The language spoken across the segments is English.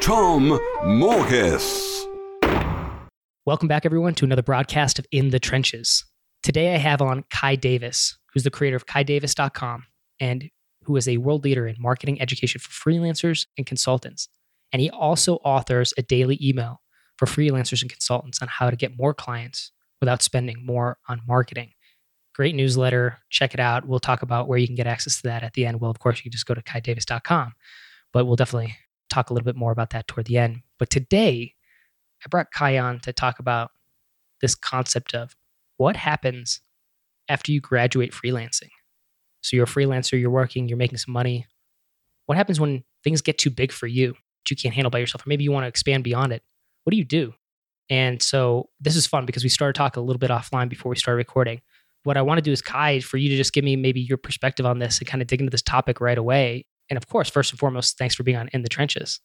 Tom Morkes. Welcome back, everyone, to another broadcast of In the Trenches. Today I have on Kai Davis, who's the creator of KaiDavis.com and who is a world leader in marketing education for freelancers and consultants. And he also authors a daily email for freelancers and consultants on how to get more clients without spending more on marketing. Great newsletter. Check it out. We'll talk about where you can get access to that at the end. Well, of course, you can just go to kaidavis.com, but we'll definitely talk a little bit more about that toward the end. But today, I brought Kai on to talk about this concept of what happens after you graduate freelancing. So you're a freelancer, you're working, you're making some money. What happens when things get too big for you that you can't handle by yourself, or maybe you want to expand beyond it? What do you do? And so this is fun because we started talking a little bit offline before we started recording. What I want to do is, Kai, for you to just give me maybe your perspective on this and kind of dig into this topic right away and of course, first and foremost, thanks for being on In the Trenches.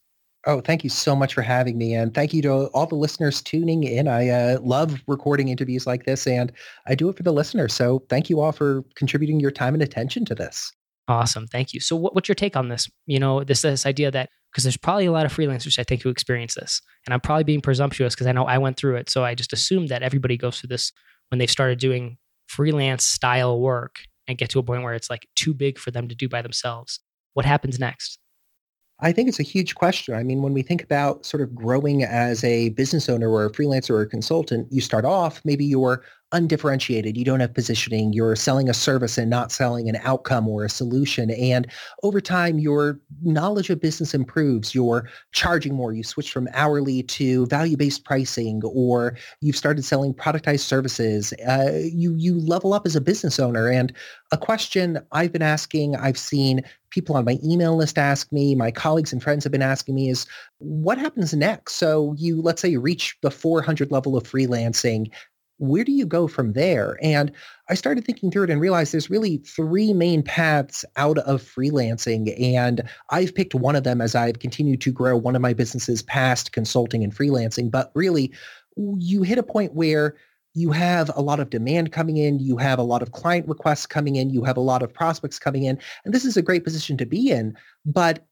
Oh, thank you so much for having me. And thank you to all the listeners tuning in. I uh, love recording interviews like this, and I do it for the listeners. So thank you all for contributing your time and attention to this. Awesome. Thank you. So, what, what's your take on this? You know, this, this idea that, because there's probably a lot of freelancers, I think, who experience this. And I'm probably being presumptuous because I know I went through it. So, I just assume that everybody goes through this when they started doing freelance style work and get to a point where it's like too big for them to do by themselves what happens next? I think it's a huge question. I mean, when we think about sort of growing as a business owner or a freelancer or a consultant, you start off, maybe you're undifferentiated. You don't have positioning. You're selling a service and not selling an outcome or a solution. And over time, your knowledge of business improves. You're charging more. You switch from hourly to value-based pricing, or you've started selling productized services. Uh, you you level up as a business owner. And a question I've been asking, I've seen people on my email list ask me, my colleagues and friends have been asking me is what happens next? So you, let's say you reach the 400 level of freelancing where do you go from there? And I started thinking through it and realized there's really three main paths out of freelancing. And I've picked one of them as I've continued to grow one of my businesses past consulting and freelancing. But really, you hit a point where you have a lot of demand coming in, you have a lot of client requests coming in, you have a lot of prospects coming in, and this is a great position to be in. But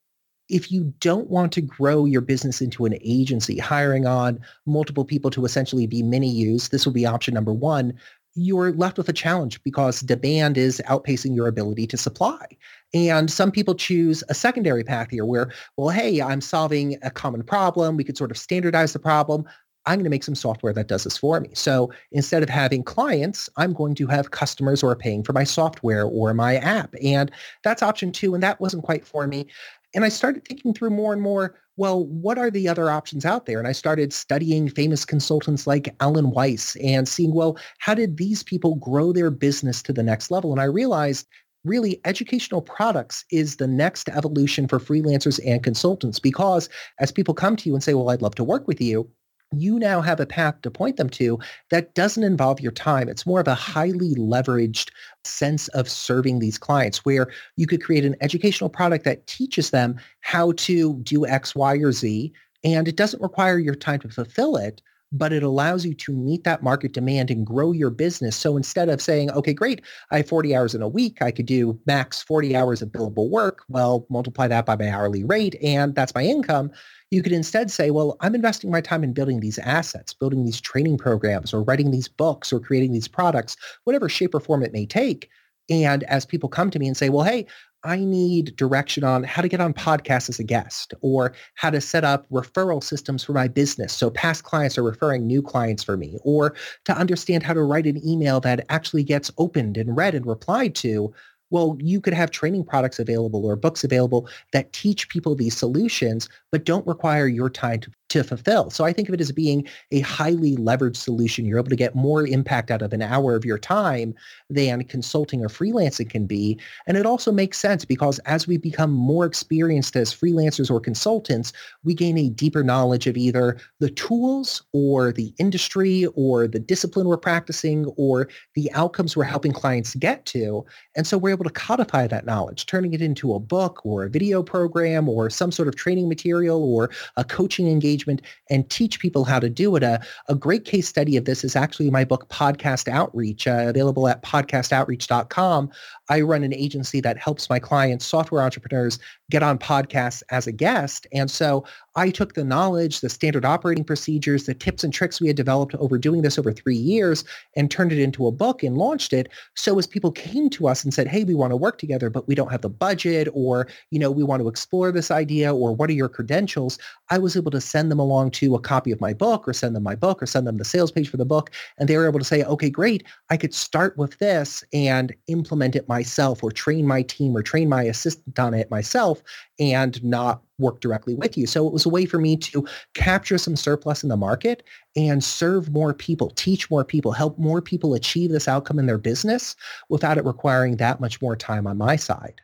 if you don't want to grow your business into an agency, hiring on multiple people to essentially be mini use, this will be option number one. You're left with a challenge because demand is outpacing your ability to supply. And some people choose a secondary path here where, well, hey, I'm solving a common problem. We could sort of standardize the problem. I'm going to make some software that does this for me. So instead of having clients, I'm going to have customers who are paying for my software or my app. And that's option two. And that wasn't quite for me. And I started thinking through more and more, well, what are the other options out there? And I started studying famous consultants like Alan Weiss and seeing, well, how did these people grow their business to the next level? And I realized really educational products is the next evolution for freelancers and consultants because as people come to you and say, well, I'd love to work with you, you now have a path to point them to that doesn't involve your time. It's more of a highly leveraged sense of serving these clients where you could create an educational product that teaches them how to do X, Y, or Z. And it doesn't require your time to fulfill it, but it allows you to meet that market demand and grow your business. So instead of saying, okay, great, I have 40 hours in a week, I could do max 40 hours of billable work. Well, multiply that by my hourly rate and that's my income. You could instead say, well, I'm investing my time in building these assets, building these training programs or writing these books or creating these products, whatever shape or form it may take. And as people come to me and say, well, hey, I need direction on how to get on podcasts as a guest or how to set up referral systems for my business. So past clients are referring new clients for me or to understand how to write an email that actually gets opened and read and replied to. Well, you could have training products available or books available that teach people these solutions, but don't require your time to, to fulfill. So I think of it as being a highly leveraged solution. You're able to get more impact out of an hour of your time than consulting or freelancing can be. And it also makes sense because as we become more experienced as freelancers or consultants, we gain a deeper knowledge of either the tools or the industry or the discipline we're practicing or the outcomes we're helping clients get to. And so we're able to codify that knowledge, turning it into a book or a video program or some sort of training material or a coaching engagement and teach people how to do it. A, a great case study of this is actually my book, Podcast Outreach, uh, available at podcastoutreach.com. I run an agency that helps my clients, software entrepreneurs, get on podcasts as a guest. And so I took the knowledge, the standard operating procedures, the tips and tricks we had developed over doing this over three years and turned it into a book and launched it. So as people came to us and said, hey, we want to work together, but we don't have the budget or, you know, we want to explore this idea or what are your credentials? I was able to send them along to a copy of my book or send them my book or send them the sales page for the book. And they were able to say, okay, great. I could start with this and implement it myself or train my team or train my assistant on it myself and not work directly with you. So it was a way for me to capture some surplus in the market and serve more people, teach more people, help more people achieve this outcome in their business without it requiring that much more time on my side.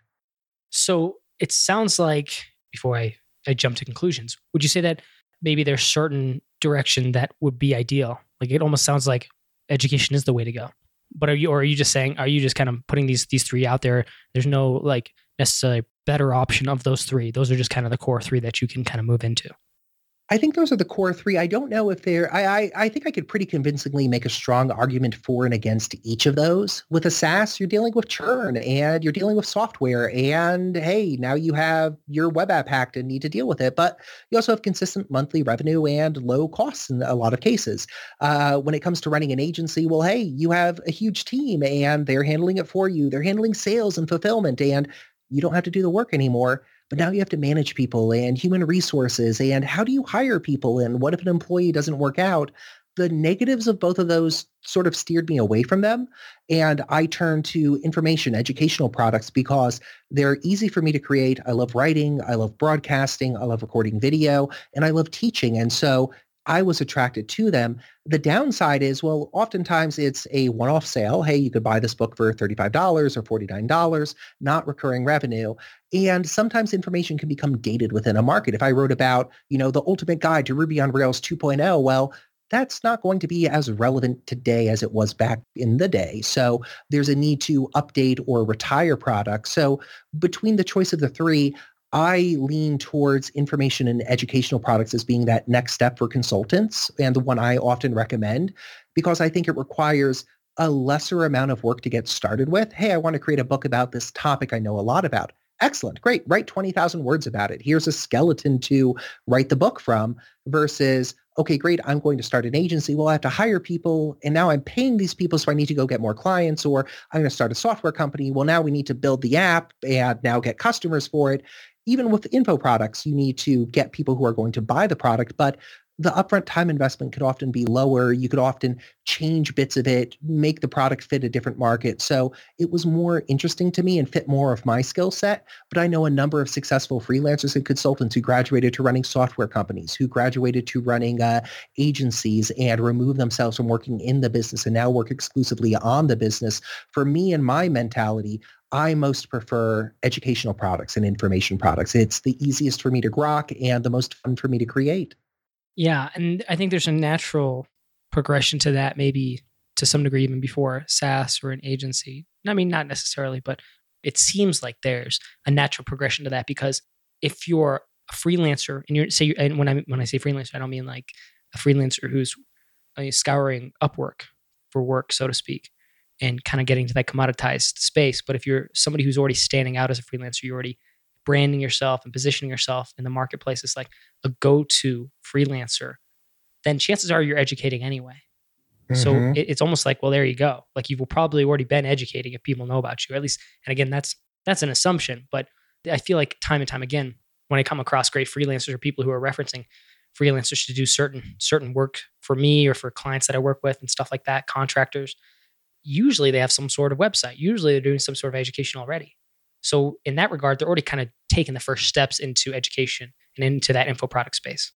So it sounds like before I, I jump to conclusions, would you say that maybe there's certain direction that would be ideal? Like it almost sounds like education is the way to go but are you or are you just saying are you just kind of putting these these three out there there's no like necessarily better option of those three those are just kind of the core three that you can kind of move into I think those are the core three. I don't know if they're, I, I, I, think I could pretty convincingly make a strong argument for and against each of those. With a SaaS, you're dealing with churn and you're dealing with software and hey, now you have your web app hacked and need to deal with it. But you also have consistent monthly revenue and low costs in a lot of cases. Uh, when it comes to running an agency, well, hey, you have a huge team and they're handling it for you. They're handling sales and fulfillment and you don't have to do the work anymore but now you have to manage people and human resources and how do you hire people and what if an employee doesn't work out? The negatives of both of those sort of steered me away from them and i turned to information educational products because they're easy for me to create. I love writing i love broadcasting i love recording video and i love teaching and so I was attracted to them. The downside is, well, oftentimes it's a one-off sale. Hey, you could buy this book for $35 or $49, not recurring revenue. And sometimes information can become dated within a market. If I wrote about, you know, the ultimate guide to Ruby on Rails 2.0, well, that's not going to be as relevant today as it was back in the day. So there's a need to update or retire products. So between the choice of the three, I lean towards information and educational products as being that next step for consultants and the one I often recommend because I think it requires a lesser amount of work to get started with. Hey, I want to create a book about this topic I know a lot about. Excellent. Great. Write 20,000 words about it. Here's a skeleton to write the book from versus, okay, great. I'm going to start an agency. Well, I have to hire people and now I'm paying these people. So I need to go get more clients or I'm going to start a software company. Well, now we need to build the app and now get customers for it even with info products, you need to get people who are going to buy the product, but the upfront time investment could often be lower. You could often change bits of it, make the product fit a different market. So it was more interesting to me and fit more of my skill set. But I know a number of successful freelancers and consultants who graduated to running software companies, who graduated to running uh, agencies and remove themselves from working in the business and now work exclusively on the business. For me and my mentality, I most prefer educational products and information products. It's the easiest for me to grok and the most fun for me to create. Yeah. And I think there's a natural progression to that, maybe to some degree, even before SaaS or an agency. I mean, not necessarily, but it seems like there's a natural progression to that because if you're a freelancer and you're say, and when I when I say freelancer, I don't mean like a freelancer who's uh, scouring Upwork for work, so to speak and kind of getting to that commoditized space. But if you're somebody who's already standing out as a freelancer, you're already branding yourself and positioning yourself in the marketplace as like a go-to freelancer, then chances are you're educating anyway. Mm-hmm. So it, it's almost like, well, there you go. Like you've probably already been educating if people know about you, at least. And again, that's that's an assumption, but I feel like time and time again, when I come across great freelancers or people who are referencing freelancers to do certain certain work for me or for clients that I work with and stuff like that, contractors, usually they have some sort of website. Usually they're doing some sort of education already. So in that regard, they're already kind of taking the first steps into education and into that info product space.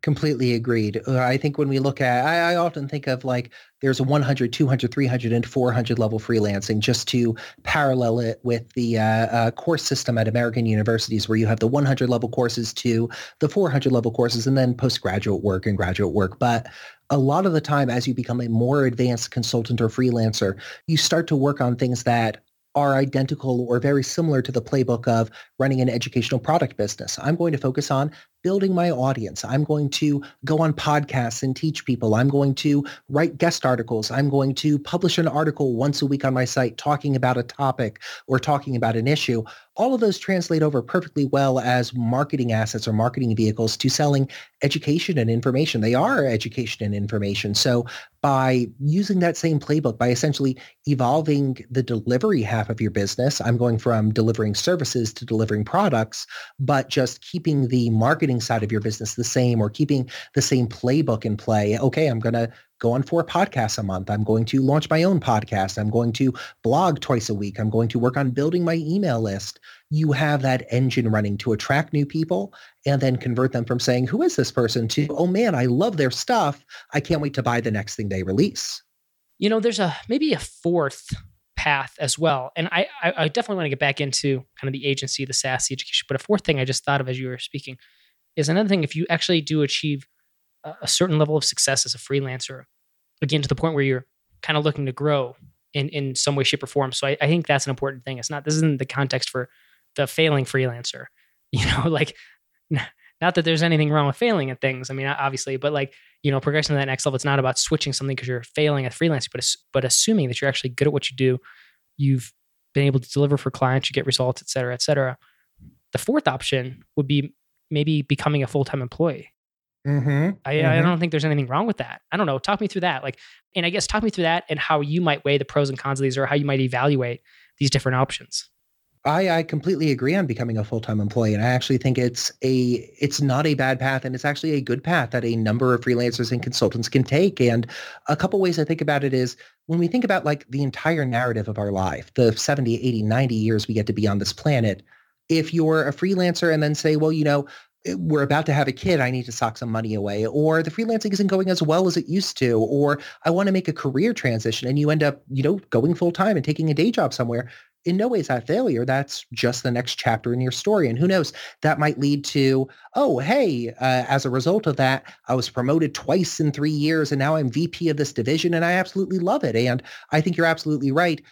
Completely agreed. Uh, I think when we look at, I, I, often think of like there's a 100, 200, 300, and 400 level freelancing just to parallel it with the uh, uh, course system at American universities where you have the 100 level courses to the 400 level courses and then postgraduate work and graduate work. But a lot of the time as you become a more advanced consultant or freelancer, you start to work on things that are identical or very similar to the playbook of running an educational product business. I'm going to focus on building my audience. I'm going to go on podcasts and teach people. I'm going to write guest articles. I'm going to publish an article once a week on my site talking about a topic or talking about an issue. All of those translate over perfectly well as marketing assets or marketing vehicles to selling education and information. They are education and information. So by using that same playbook, by essentially evolving the delivery half of your business, I'm going from delivering services to delivering products, but just keeping the marketing marketing side of your business the same or keeping the same playbook in play. Okay, I'm going to go on four podcasts a month. I'm going to launch my own podcast. I'm going to blog twice a week. I'm going to work on building my email list. You have that engine running to attract new people and then convert them from saying, who is this person to, oh man, I love their stuff. I can't wait to buy the next thing they release. You know, there's a maybe a fourth path as well. And I, I, definitely want to get back into kind of the agency, the SaaS, education. But a fourth thing I just thought of as you were speaking is another thing if you actually do achieve a certain level of success as a freelancer, again, to the point where you're kind of looking to grow in, in some way, shape, or form. So I, I think that's an important thing. It's not, this isn't the context for the failing freelancer, you know, like, not that there's anything wrong with failing at things. I mean, obviously, but like, you know, progressing to that next level, it's not about switching something because you're failing at freelancing, but, but assuming that you're actually good at what you do, you've been able to deliver for clients, you get results, et cetera, et cetera. The fourth option would be maybe becoming a full time employee. Mm-hmm. I, mm-hmm. I don't think there's anything wrong with that. I don't know. Talk me through that. Like, and I guess talk me through that and how you might weigh the pros and cons of these or how you might evaluate these different options. I, I completely agree on becoming a full-time employee. And I actually think it's a it's not a bad path and it's actually a good path that a number of freelancers and consultants can take. And a couple ways I think about it is when we think about like the entire narrative of our life, the 70, 80, 90 years we get to be on this planet, if you're a freelancer and then say, well, you know, eh, we're about to have a kid, I need to sock some money away, or the freelancing isn't going as well as it used to, or I want to make a career transition and you end up, you know, going full time and taking a day job somewhere. In no way is that failure. That's just the next chapter in your story. And who knows, that might lead to, oh, hey, uh, as a result of that, I was promoted twice in three years and now I'm VP of this division and I absolutely love it. And I think you're absolutely right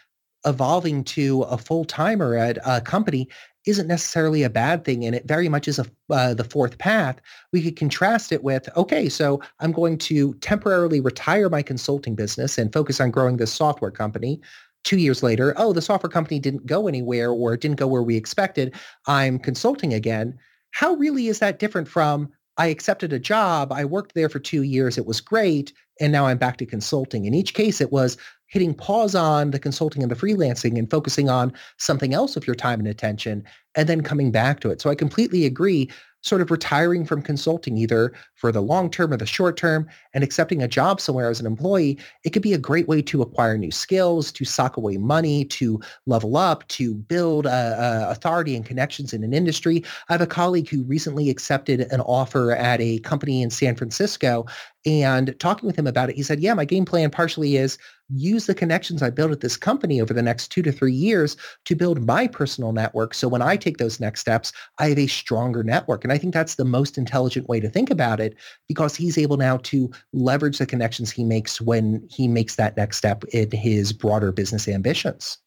evolving to a full timer at a company isn't necessarily a bad thing and it very much is a, uh, the fourth path we could contrast it with okay so i'm going to temporarily retire my consulting business and focus on growing this software company two years later oh the software company didn't go anywhere or it didn't go where we expected i'm consulting again how really is that different from I accepted a job. I worked there for two years. It was great. And now I'm back to consulting. In each case, it was hitting pause on the consulting and the freelancing and focusing on something else with your time and attention and then coming back to it. So I completely agree sort of retiring from consulting either for the long term or the short term and accepting a job somewhere as an employee, it could be a great way to acquire new skills, to sock away money, to level up, to build uh, uh, authority and connections in an industry. I have a colleague who recently accepted an offer at a company in San Francisco and talking with him about it, he said, yeah, my game plan partially is use the connections I built at this company over the next two to three years to build my personal network. So when I take those next steps, I have a stronger network. And I think that's the most intelligent way to think about it because he's able now to leverage the connections he makes when he makes that next step in his broader business ambitions.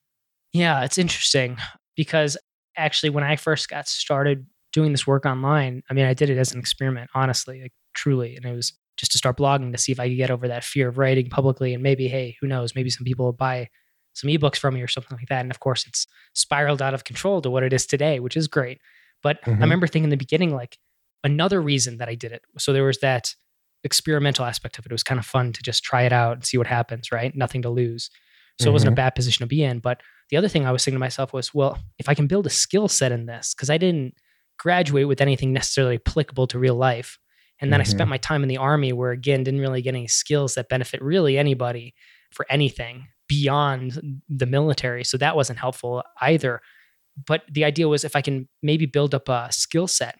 Yeah, it's interesting because actually when I first got started doing this work online, I mean, I did it as an experiment, honestly, like truly. And it was just to start blogging to see if I could get over that fear of writing publicly. And maybe, hey, who knows? Maybe some people will buy some ebooks from me or something like that. And of course, it's spiraled out of control to what it is today, which is great. But mm-hmm. I remember thinking in the beginning, like another reason that I did it. So there was that experimental aspect of it. It was kind of fun to just try it out and see what happens, right? Nothing to lose. So mm-hmm. it wasn't a mm-hmm. bad position to be in. But the other thing I was thinking to myself was, well, if I can build a skill set in this, because I didn't graduate with anything necessarily applicable to real life. And then mm-hmm. I spent mm-hmm. my time in the army where again didn't really get any skills that benefit really anybody for anything beyond the military. So that wasn't helpful either. But the idea was if I can maybe build up a skill set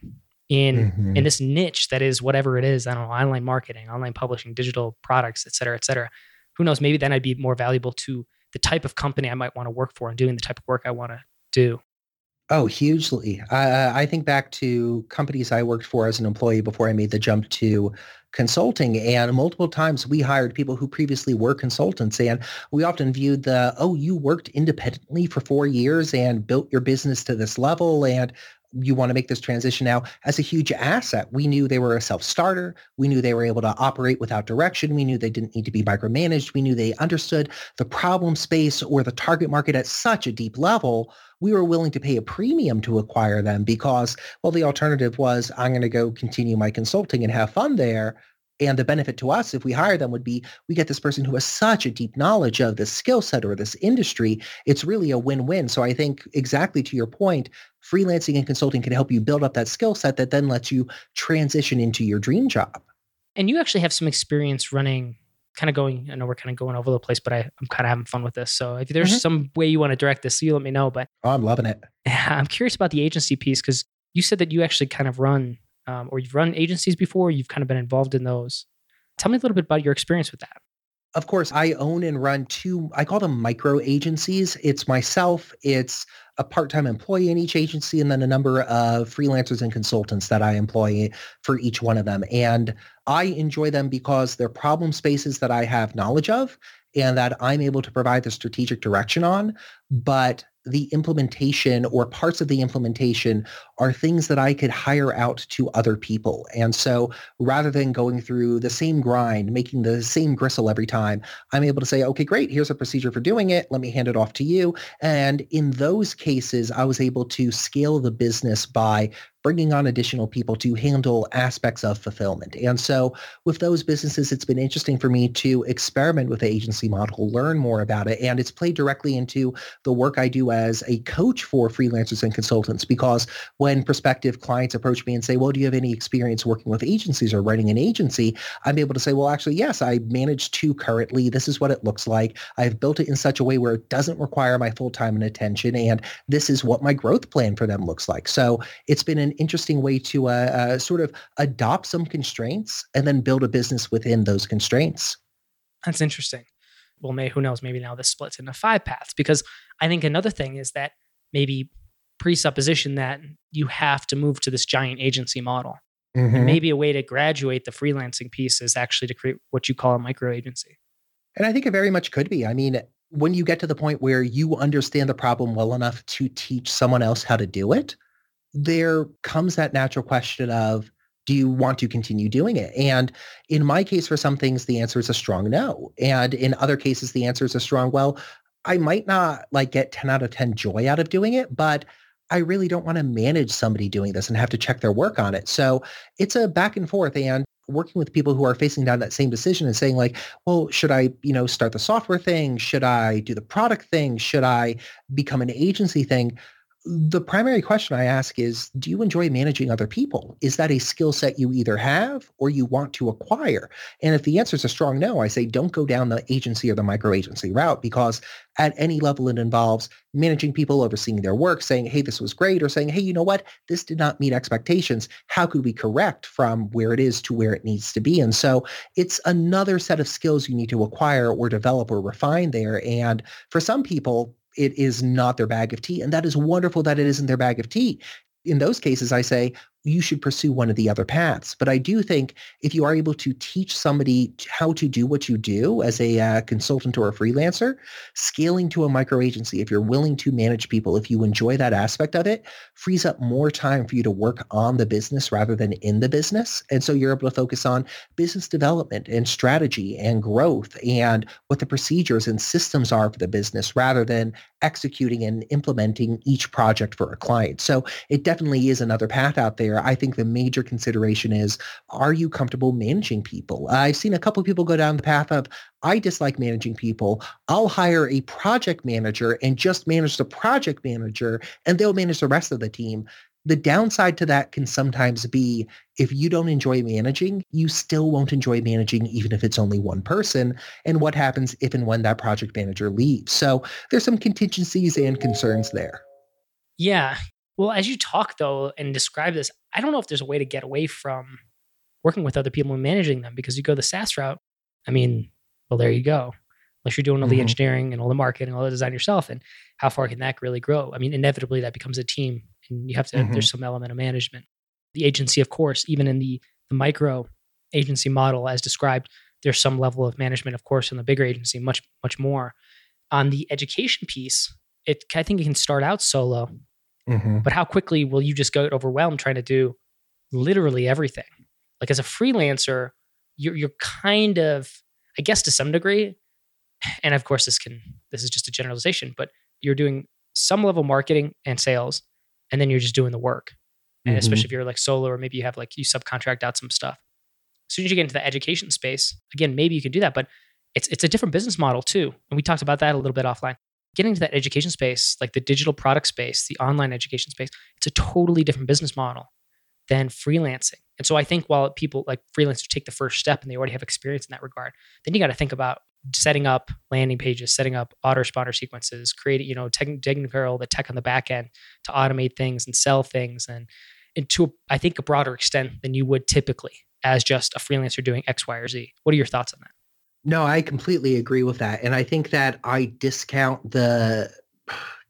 in mm-hmm. in this niche that is whatever it is. I don't know, online marketing, online publishing, digital products, et cetera, et cetera. Who knows? Maybe then I'd be more valuable to the type of company I might want to work for and doing the type of work I want to do. Oh, hugely. Uh, I think back to companies I worked for as an employee before I made the jump to consulting. And multiple times we hired people who previously were consultants. And we often viewed the, oh, you worked independently for four years and built your business to this level. And you want to make this transition now as a huge asset. We knew they were a self-starter. We knew they were able to operate without direction. We knew they didn't need to be micromanaged. We knew they understood the problem space or the target market at such a deep level. We were willing to pay a premium to acquire them because, well, the alternative was I'm going to go continue my consulting and have fun there. And the benefit to us if we hire them would be we get this person who has such a deep knowledge of this skill set or this industry. It's really a win-win. So I think exactly to your point, freelancing and consulting can help you build up that skill set that then lets you transition into your dream job. And you actually have some experience running kind of going, I know we're kind of going over the place, but I, am kind of having fun with this. So if there's mm-hmm. some way you want to direct this, you let me know. But oh, I'm loving it. I'm curious about the agency piece because you said that you actually kind of run um, or you've run agencies before, you've kind of been involved in those. Tell me a little bit about your experience with that. Of course, I own and run two, I call them micro agencies. It's myself, it's a part-time employee in each agency, and then a number of freelancers and consultants that I employ for each one of them. And I enjoy them because they're problem spaces that I have knowledge of and that I'm able to provide the strategic direction on. But the implementation or parts of the implementation are things that I could hire out to other people. And so rather than going through the same grind, making the same gristle every time, I'm able to say, okay, great, here's a procedure for doing it. Let me hand it off to you. And in those cases, I was able to scale the business by bringing on additional people to handle aspects of fulfillment. And so with those businesses, it's been interesting for me to experiment with the agency model, learn more about it. And it's played directly into the work I do as a coach for freelancers and consultants because when prospective clients approach me and say, well, do you have any experience working with agencies or running an agency? I'm able to say, well, actually, yes, I manage two currently. This is what it looks like. I've built it in such a way where it doesn't require my full time and attention. And this is what my growth plan for them looks like. So it's been an an interesting way to uh, uh, sort of adopt some constraints and then build a business within those constraints. That's interesting. Well, may who knows? Maybe now this splits into five paths because I think another thing is that maybe presupposition that you have to move to this giant agency model. Mm-hmm. And maybe a way to graduate the freelancing piece is actually to create what you call a micro agency. And I think it very much could be. I mean, when you get to the point where you understand the problem well enough to teach someone else how to do it, there comes that natural question of, do you want to continue doing it? And in my case, for some things, the answer is a strong no. And in other cases, the answer is a strong, well, I might not like get 10 out of 10 joy out of doing it, but I really don't want to manage somebody doing this and have to check their work on it. So it's a back and forth and working with people who are facing down that same decision and saying like, well, should I, you know, start the software thing? Should I do the product thing? Should I become an agency thing? The primary question I ask is, do you enjoy managing other people? Is that a skill set you either have or you want to acquire? And if the answer is a strong no, I say don't go down the agency or the micro agency route because at any level it involves managing people, overseeing their work, saying, hey, this was great, or saying, hey, you know what, this did not meet expectations. How could we correct from where it is to where it needs to be? And so it's another set of skills you need to acquire or develop or refine there. And for some people, it is not their bag of tea. And that is wonderful that it isn't their bag of tea. In those cases, I say, you should pursue one of the other paths. But I do think if you are able to teach somebody how to do what you do as a uh, consultant or a freelancer, scaling to a micro agency, if you're willing to manage people, if you enjoy that aspect of it, frees up more time for you to work on the business rather than in the business. And so you're able to focus on business development and strategy and growth and what the procedures and systems are for the business rather than executing and implementing each project for a client. So it definitely is another path out there I think the major consideration is, are you comfortable managing people? I've seen a couple of people go down the path of, I dislike managing people. I'll hire a project manager and just manage the project manager and they'll manage the rest of the team. The downside to that can sometimes be if you don't enjoy managing, you still won't enjoy managing even if it's only one person. And what happens if and when that project manager leaves? So there's some contingencies and concerns there. Yeah. Well, as you talk though and describe this, I don't know if there's a way to get away from working with other people and managing them because you go the SaaS route. I mean, well, there you go. Unless you're doing all the Mhm. engineering and all the marketing, and all the design yourself, and how far can that really grow? I mean, inevitably that becomes a team, and you have to. Mhm. There's some element of management. The agency, of course, even in the the micro agency model as described, there's some level of management, of course, in the bigger agency, much much more. On the education piece, it I think it can start out solo, Mhm. but how quickly will you just get overwhelmed trying to do literally everything? Like as a freelancer, you're you're kind of, I guess to some degree, and of course this can this is just a generalization, but you're doing some level marketing and sales, and then you're just doing the work. And Mhm. especially if you're like solo or maybe you have like you subcontract out some stuff. As soon as you get into the education space, again, maybe you can do that, but it's it's a different business model too. And we talked about that a little bit offline. Getting into that education space, like the digital product space, the online education space, it's a totally different business model than freelancing. And so I think while people like freelancers take the first step and they already have experience in that regard, then you got to think about setting up landing pages, setting up autoresponder sequences, creating, you know, care the tech on the back end to automate things and sell things and, and to, I think, a broader extent than you would typically as just a freelancer doing X, Y, or Z. What are your thoughts on that? No, I completely agree with that. And I think that I discount the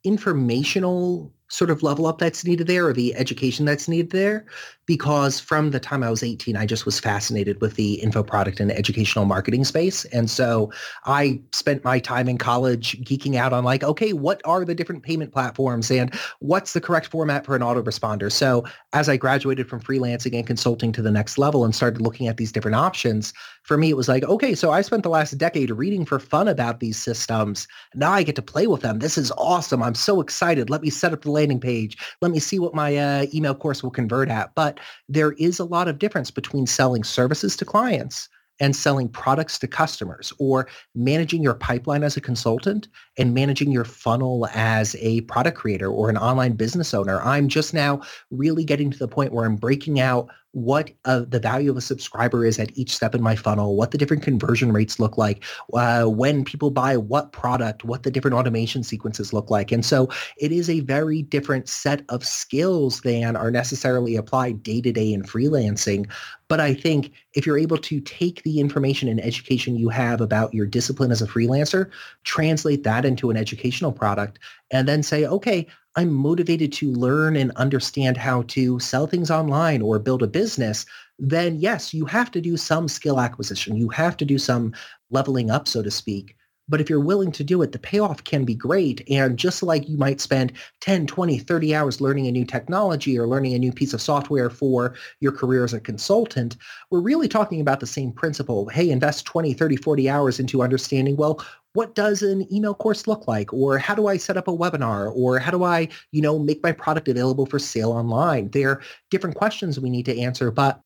informational sort of level up that's needed there or the education that's needed there because from the time I was 18, I just was fascinated with the info product and educational marketing space. And so I spent my time in college geeking out on like, okay, what are the different payment platforms and what's the correct format for an autoresponder? So as I graduated from freelancing and consulting to the next level and started looking at these different options, for me, it was like, okay, so I spent the last decade reading for fun about these systems. Now I get to play with them. This is awesome. I'm so excited. Let me set up the landing page. Let me see what my uh, email course will convert at. But there is a lot of difference between selling services to clients and selling products to customers or managing your pipeline as a consultant and managing your funnel as a product creator or an online business owner. I'm just now really getting to the point where I'm breaking out what uh, the value of a subscriber is at each step in my funnel, what the different conversion rates look like, uh, when people buy what product, what the different automation sequences look like. And so it is a very different set of skills than are necessarily applied day to day in freelancing. But I think if you're able to take the information and education you have about your discipline as a freelancer, translate that into an educational product, and then say, okay, I'm motivated to learn and understand how to sell things online or build a business, then yes, you have to do some skill acquisition. You have to do some leveling up, so to speak. But if you're willing to do it, the payoff can be great. And just like you might spend 10, 20, 30 hours learning a new technology or learning a new piece of software for your career as a consultant, we're really talking about the same principle. Hey, invest 20, 30, 40 hours into understanding, well, what does an email course look like? Or how do I set up a webinar? Or how do I, you know, make my product available for sale online? there are different questions we need to answer, but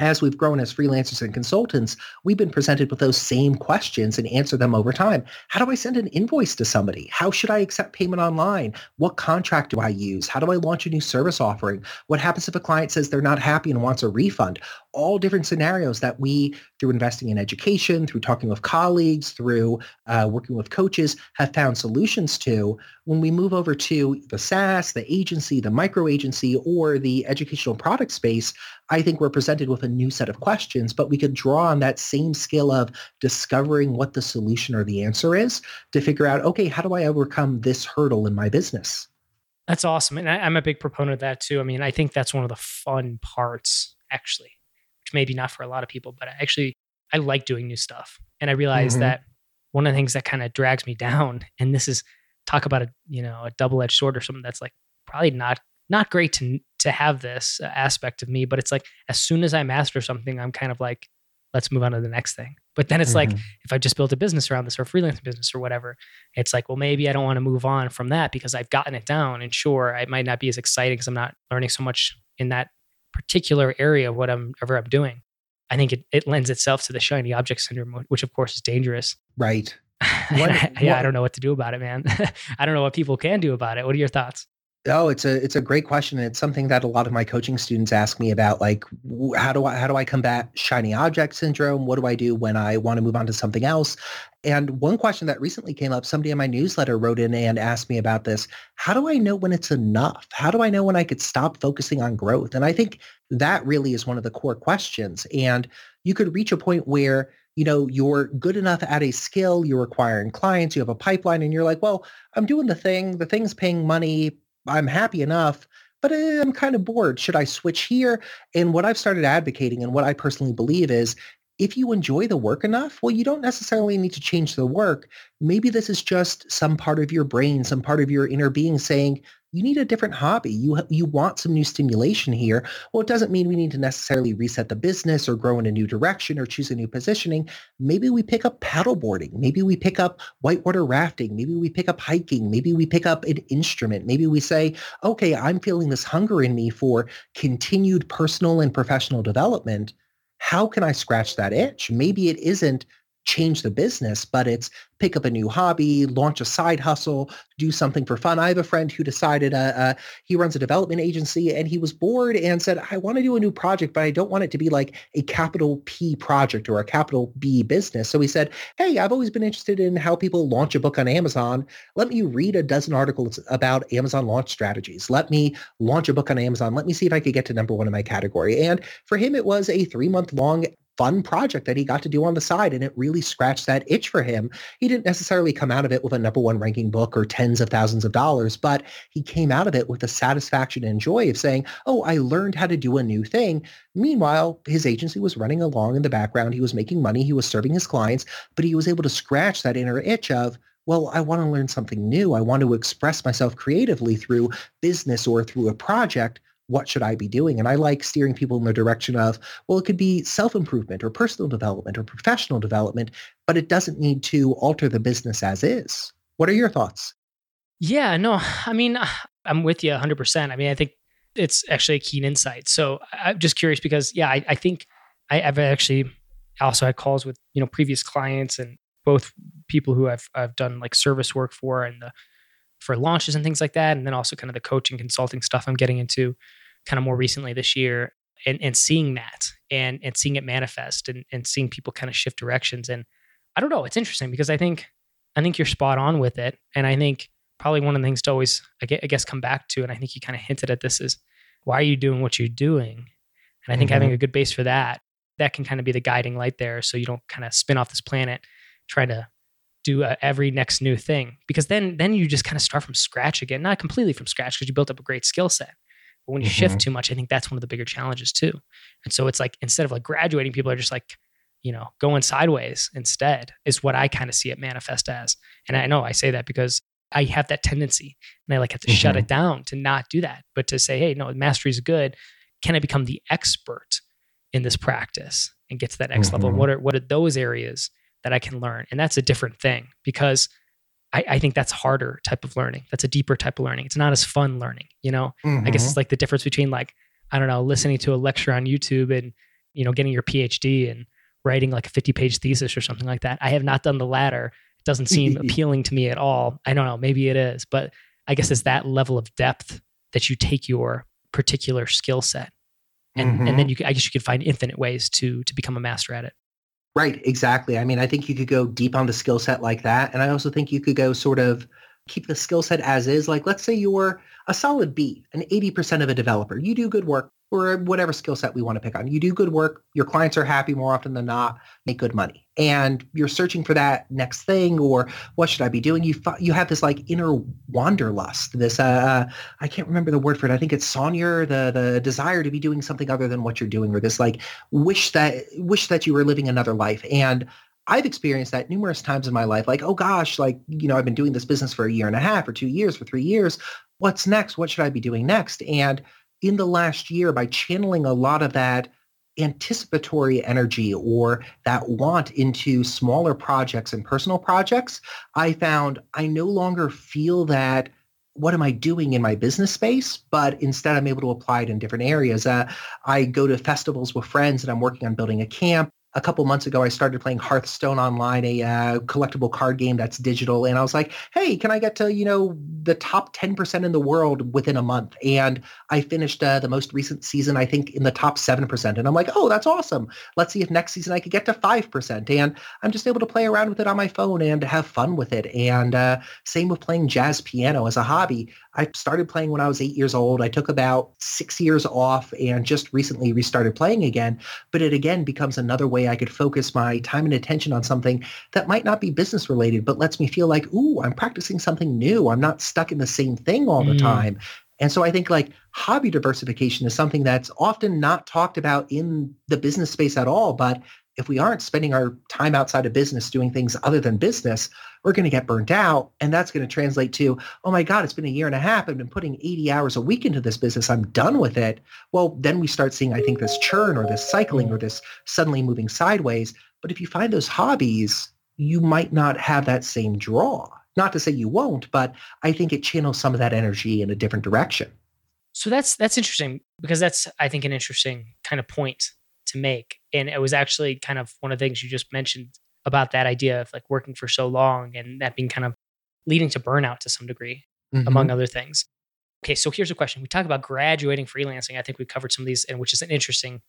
as we've grown as freelancers and consultants, we've been presented with those same questions and answer them over time. How do I send an invoice to somebody? How should I accept payment online? What contract do I use? How do I launch a new service offering? What happens if a client says they're not happy and wants a refund? All different scenarios that we, through investing in education, through talking with colleagues, through uh, working with coaches, have found solutions to. When we move over to the SaaS, the agency, the micro agency, or the educational product space, I think we're presented with a new set of questions, but we could draw on that same skill of discovering what the solution or the answer is to figure out, okay, how do I overcome this hurdle in my business? That's awesome. And I, I'm a big proponent of that too. I mean, I think that's one of the fun parts, actually, which maybe not for a lot of people, but I actually, I like doing new stuff. And I realize Mhm. that one of the things that kind of drags me down, and this is talk about a, you know, a double-edged sword or something that's like probably not, not great to, to have this uh, aspect of me, but it's like, as soon as I master something, I'm kind of like, let's move on to the next thing. But then it's like, Mhm. if I just built a business around this or a freelance business or whatever, it's like, well, maybe I don't want to move on from that because I've gotten it down. And sure, it might not be as exciting because I'm not learning so much in that particular area of what I'm ever up doing. I think it, it lends itself to the shiny object syndrome, which of course is dangerous. Right. What- I, yeah, I don't know what to do about it, man. I don't know what people can do about it. What are your thoughts? Oh, it's a it's a great question. It's something that a lot of my coaching students ask me about. Like, how do I how do I combat shiny object syndrome? What do I do when I want to move on to something else? And one question that recently came up, somebody in my newsletter wrote in and asked me about this. How do I know when it's enough? How do I know when I could stop focusing on growth? And I think that really is one of the core questions. And you could reach a point where, you know, you're good enough at a skill, you're acquiring clients, you have a pipeline, and you're like, well, I'm doing the thing, the thing's paying money, I'm happy enough but I'm kind of bored. Should I switch here? And what I've started advocating and what I personally believe is if you enjoy the work enough, well, you don't necessarily need to change the work. Maybe this is just some part of your brain, some part of your inner being saying, you need a different hobby. You, you want some new stimulation here. Well, it doesn't mean we need to necessarily reset the business or grow in a new direction or choose a new positioning. Maybe we pick up paddleboarding. Maybe we pick up whitewater rafting. Maybe we pick up hiking. Maybe we pick up an instrument. Maybe we say, okay, I'm feeling this hunger in me for continued personal and professional development how can I scratch that itch? Maybe it isn't change the business, but it's pick up a new hobby, launch a side hustle, do something for fun. I have a friend who decided uh, uh, he runs a development agency and he was bored and said, I want to do a new project, but I don't want it to be like a capital P project or a capital B business. So he said, hey, I've always been interested in how people launch a book on Amazon. Let me read a dozen articles about Amazon launch strategies. Let me launch a book on Amazon. Let me see if I could get to number one in my category. And for him, it was a three month long fun project that he got to do on the side and it really scratched that itch for him. He didn't necessarily come out of it with a number one ranking book or tens of thousands of dollars, but he came out of it with the satisfaction and joy of saying, oh, I learned how to do a new thing. Meanwhile, his agency was running along in the background. He was making money. He was serving his clients, but he was able to scratch that inner itch of, well, I want to learn something new. I want to express myself creatively through business or through a project what should I be doing? And I like steering people in the direction of, well, it could be self-improvement or personal development or professional development, but it doesn't need to alter the business as is. What are your thoughts? Yeah, no, I mean, I'm with you 100%. I mean, I think it's actually a keen insight. So I'm just curious because, yeah, I, I think I, have actually also had calls with, you know, previous clients and both people who I've, I've done like service work for and the for launches and things like that. And then also kind of the coaching consulting stuff I'm getting into kind of more recently this year and, and seeing that and, and seeing it manifest and, and seeing people kind of shift directions. And I don't know, it's interesting because I think, I think you're spot on with it. And I think probably one of the things to always, I guess, come back to, and I think you kind of hinted at this is why are you doing what you're doing? And I think mm-hmm. having a good base for that, that can kind of be the guiding light there. So you don't kind of spin off this planet trying to do uh, every next new thing. Because then then you just kind of start from scratch again. Not completely from scratch because you built up a great skill set but when you mm-hmm. shift too much i think that's one of the bigger challenges too. And so it's like instead of like graduating people are just like you know going sideways instead is what i kind of see it manifest as. And i know i say that because i have that tendency and i like have to mm-hmm. shut it down to not do that. But to say hey no mastery is good. Can i become the expert in this practice and get to that next mm-hmm. level what are what are those areas that I can learn. And that's a different thing because I, I, think that's harder type of learning. That's a deeper type of learning. It's not as fun learning, you know? Mm-hmm. I guess it's mm-hmm. like the difference between like, I don't know, listening to a lecture on YouTube and, you know, getting your PhD and writing like a 50 page thesis or something like that. I have not done the latter. It doesn't seem appealing to me at all. I don't know, maybe it is, but I guess it's that level of depth that you take your particular skill set. And, mm-hmm. and then mm-hmm. you, I guess you could find infinite ways to, to become a master at it. Right, exactly. I mean, I think you could go deep on the skill set like that. And I also think you could go sort of keep the skill set as is. Like, let's say you're a solid B, an 80% of a developer. You do good work or whatever skill set we want to pick on. You do good work. Your clients are happy more often than not, make good money. And you're searching for that next thing or what should I be doing? You you have this like inner wanderlust, this, uh, I can't remember the word for it. I think it's Sonder, the, the desire to be doing something other than what you're doing or this like wish that, wish that you were living another life. And I've experienced that numerous times in my life. Like, oh gosh, like, you know, I've been doing this business for a year and a half or two years, for three years. What's next? What should I be doing next? And in the last year, by channeling a lot of that anticipatory energy or that want into smaller projects and personal projects, I found I no longer feel that what am I doing in my business space? But instead, I'm able to apply it in different areas. Uh, I go to festivals with friends and I'm working on building a camp a couple months ago, I started playing Hearthstone online, a uh, collectible card game that's digital. And I was like, hey, can I get to, you know, the top 10% in the world within a month? And I finished uh, the most recent season, I think, in the top 7%. And I'm like, oh, that's awesome. Let's see if next season I could get to 5%. And I'm just able to play around with it on my phone and have fun with it. And uh, same with playing jazz piano as a hobby. I started playing when I was eight years old. I took about six years off and just recently restarted playing again. But it again becomes another way I could focus my time and attention on something that might not be business related, but lets me feel like, ooh, I'm practicing something new. I'm not stuck in the same thing all the mm. time. And so I think like hobby diversification is something that's often not talked about in the business space at all, but if we aren't spending our time outside of business doing things other than business, we're going to get burnt out. And that's going to translate to, oh my God, it's been a year and a half. I've been putting 80 hours a week into this business. I'm done with it. Well, then we start seeing, I think, this churn or this cycling or mm. this suddenly moving sideways. But if you find those hobbies, you might not have that same draw. Not to say you won't, but I think it channels some of that energy in a different direction. So that's that's interesting because that's I think an interesting kind of point to make. And it was actually kind of one of the things you just mentioned about that idea of like working for so long and that being kind of leading to burnout to some degree, mm-hmm. among other things. Okay, so here's a question. We talk about graduating freelancing. I think we covered some of these, and which is an interesting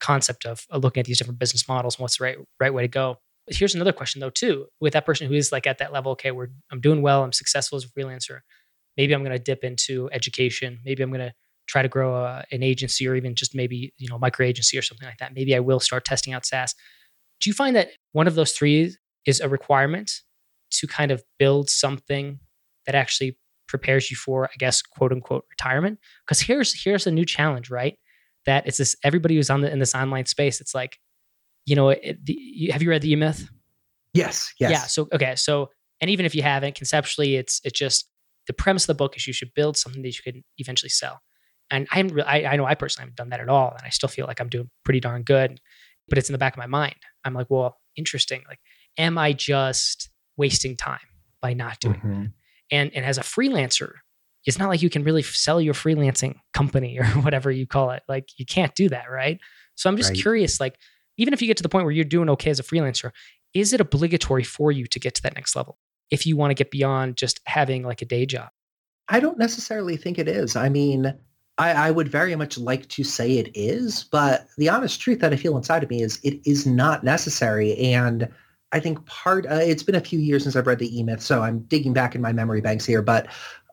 concept of, looking at these different business models and what's the right right way to go. Here's another question though, too, with that person who is like at that level. Okay, we're I'm doing well. I'm successful as a freelancer. Maybe I'm going to dip into education. Maybe I'm going to try to grow a, an agency or even just maybe you know micro agency or something like that maybe i will start testing out saas. Do you find that one of those three is a requirement to kind of build something that actually prepares you for i guess quote unquote retirement? Because here's here's a new challenge right? That it's this everybody who's on the in this online space it's like you know it, the, have you read the e-myth? Yes yes. Yeah so okay so and even if you haven't conceptually it's it's just the premise of the book is you should build something that you can eventually sell and I, haven't I, I know I personally haven't done that at all. And I still feel like I'm doing pretty darn good, but it's in the back of my mind. I'm like, well, interesting. Like, am I just wasting time by not doing mm-hmm. that? And, and as a freelancer, it's not like you can really sell your freelancing company or whatever you call it. Like you can't do that, right? So I'm just right. curious, like, even if you get to the point where you're doing okay as a freelancer, is it obligatory for you to get to that next level if you want to get beyond just having like a day job? I don't necessarily think it is. I mean, I, I, would very much like to say it is, but the honest truth that I feel inside of me is it is not necessary. And I think part, uh, it's been a few years since I've read the E-Myth, so I'm digging back in my memory banks here, but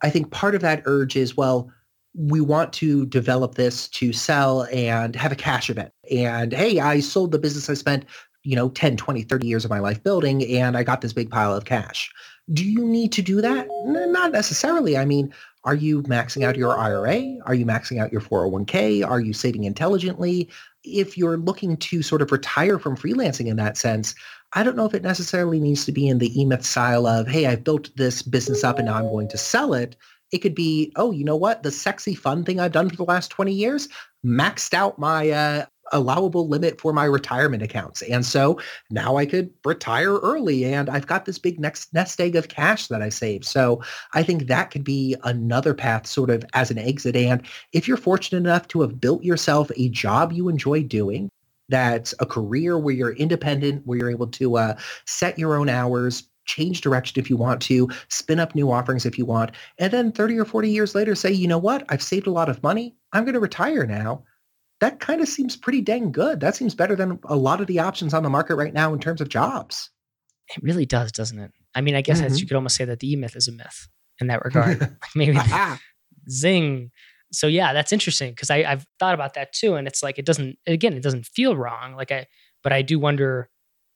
I think part of that urge is, well, we want to develop this to sell and have a cash event. And hey, I sold the business I spent, you know, 10, 20, 30 years of my life building, and I got this big pile of cash. Do you need to do that? Not necessarily. I mean, are you maxing out your IRA? Are you maxing out your 401k? Are you saving intelligently? If you're looking to sort of retire from freelancing in that sense, I don't know if it necessarily needs to be in the E-Myth style of, hey, I've built this business up and now I'm going to sell it. It could be, oh, you know what? The sexy fun thing I've done for the last 20 years, maxed out my uh, allowable limit for my retirement accounts. And so now I could retire early and I've got this big next nest egg of cash that I saved. So I think that could be another path sort of as an exit. And if you're fortunate enough to have built yourself a job you enjoy doing, that's a career where you're independent, where you're able to uh, set your own hours, change direction if you want to, spin up new offerings if you want, and then 30 or 40 years later say, you know what, I've saved a lot of money. I'm going to retire now that kind of seems pretty dang good. That seems better than a lot of the options on the market right now in terms of jobs. It really does, doesn't it? I mean, I guess mm-hmm. you could almost say that the E-Myth is a myth in that regard. Maybe zing. So yeah, that's interesting because I've thought about that too, and it's like it doesn't. Again, it doesn't feel wrong. Like I, but I do wonder.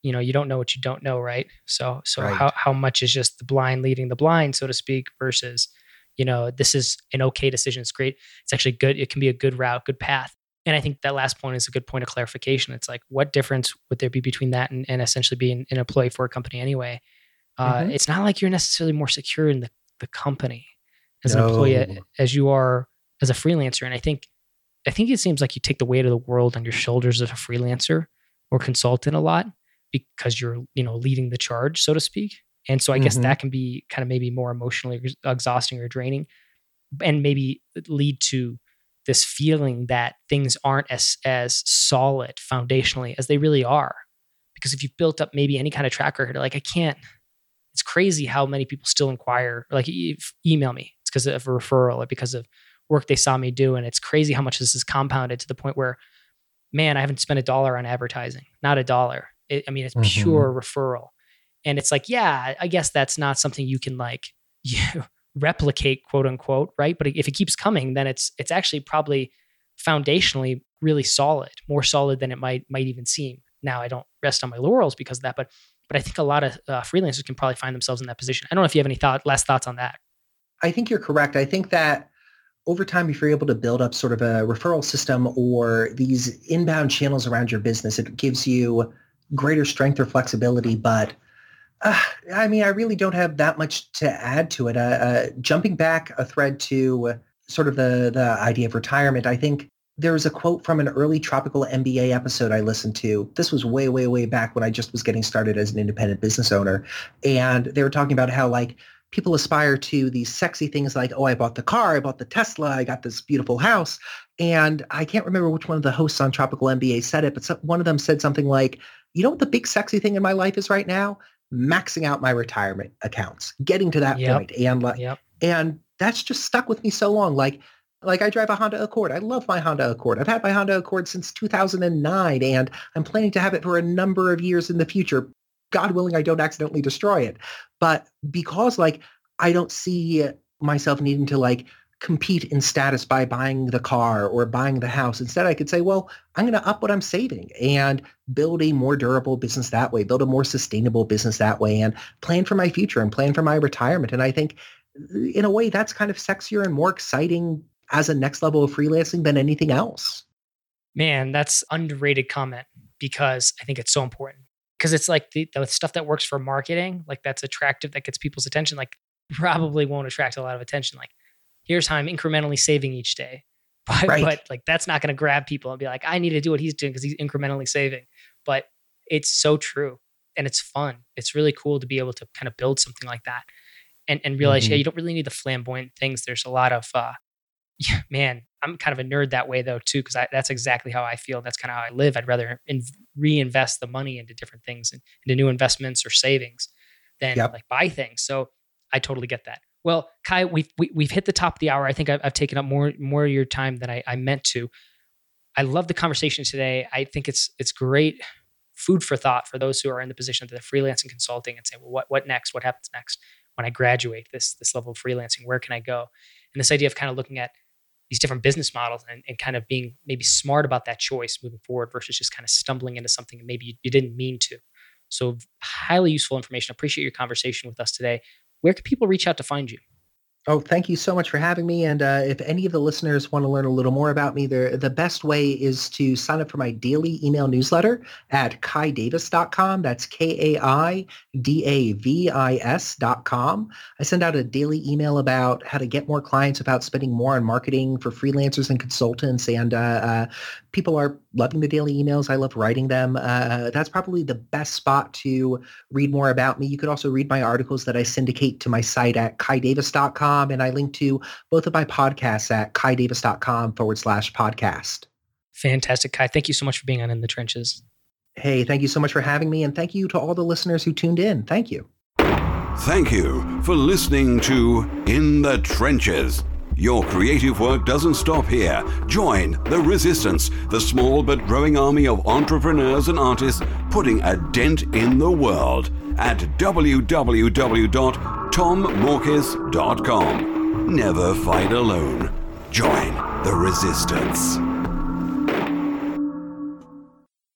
You know, you don't know what you don't know, right? So, so right. how how much is just the blind leading the blind, so to speak, versus, you know, this is an okay decision. It's great. It's actually good. It can be a good route, good path and I think that last point is a good point of clarification. It's like, what difference would there be between that and, and essentially being an employee for a company anyway? Uh, mm-hmm. It's not like you're necessarily more secure in the, the company as no. an employee as you are as a freelancer. And I think, I think it seems like you take the weight of the world on your shoulders as a freelancer or consultant a lot because you're, you know, leading the charge, so to speak. And so I mm-hmm. guess that can be kind of maybe more emotionally exhausting or draining and maybe lead to this feeling that things aren't as as solid foundationally as they really are because if you've built up maybe any kind of track record, like I can't, it's crazy how many people still inquire, like email me. It's because of a referral or because of work they saw me do. And it's crazy how much this is compounded to the point where, man, I haven't spent a dollar on advertising, not a dollar. It, I mean, it's mm-hmm. pure referral. And it's like, yeah, I guess that's not something you can like you replicate, quote unquote, right? But if it keeps coming, then it's it's actually probably foundationally really solid, more solid than it might might even seem. Now I don't rest on my laurels because of that, but but I think a lot of uh, freelancers can probably find themselves in that position. I don't know if you have any thought, last thoughts on that. I think you're correct. I think that over time, if you're able to build up sort of a referral system or these inbound channels around your business, it gives you greater strength or flexibility. But uh, I mean, I really don't have that much to add to it. Uh, uh, jumping back a thread to sort of the the idea of retirement, I think there was a quote from an early Tropical MBA episode I listened to. This was way, way, way back when I just was getting started as an independent business owner, and they were talking about how like people aspire to these sexy things like, oh, I bought the car, I bought the Tesla, I got this beautiful house. And I can't remember which one of the hosts on Tropical MBA said it, but one of them said something like, you know what the big sexy thing in my life is right now? Maxing out my retirement accounts, getting to that yep. point. And like, yep. and that's just stuck with me so long. Like, like I drive a Honda Accord. I love my Honda Accord. I've had my Honda Accord since 2009 and I'm planning to have it for a number of years in the future. God willing, I don't accidentally destroy it. But because like I don't see myself needing to like compete in status by buying the car or buying the house. Instead, I could say, well, I'm going to up what I'm saving and build a more durable business that way, build a more sustainable business that way, and plan for my future and plan for my retirement. And I think uh, in a way that's kind of sexier and more exciting as a next level of freelancing than anything else. Man, that's underrated comment because I think it's so important. Because it's like the, the stuff that works for marketing, like that's attractive, that gets people's attention, like probably won't attract a lot of attention. Like here's how I'm incrementally saving each day. But, right. but like that's not going to grab people and be like, I need to do what he's doing because he's incrementally saving. But it's so true and it's fun. It's really cool to be able to kind of build something like that and, and realize, mm-hmm. yeah, you don't really need the flamboyant things. There's a lot of, uh, yeah, man, I'm kind of a nerd that way though too, because that's exactly how I feel. That's kind of how I live. I'd rather in, reinvest the money into different things and into new investments or savings than yep. like buy things. So I totally get that. Well, Kai, we've we, have we have hit the top of the hour. I think I've, I've, taken up more more of your time than I, I meant to. I love the conversation today. I think it's it's great food for thought for those who are in the position of the freelancing consulting and say, well, what what next? What happens next when I graduate this this level of freelancing? Where can I go? And this idea of kind of looking at these different business models and, and kind of being maybe smart about that choice moving forward versus just kind of stumbling into something maybe you, you didn't mean to. So highly useful information. Appreciate your conversation with us today where can people reach out to find you? Oh, thank you so much for having me. And uh, if any of the listeners want to learn a little more about me, the best way is to sign up for my daily email newsletter at kaidavis.com. That's K-A-I-D-A-V-I-S.com. I send out a daily email about how to get more clients, about spending more on marketing for freelancers and consultants. And uh, uh, people are loving the daily emails. I love writing them. Uh, that's probably the best spot to read more about me. You could also read my articles that I syndicate to my site at kaidavis.com kaidavis.com. And I link to both of my podcasts at kaidavis.com forward slash podcast. Fantastic, Kai. Thank you so much for being on In the Trenches. Hey, thank you so much for having me. And thank you to all the listeners who tuned in. Thank you. Thank you for listening to In the Trenches. Your creative work doesn't stop here. Join the resistance, the small but growing army of entrepreneurs and artists putting a dent in the world at www.tommorkes.com. Never fight alone. Join the resistance.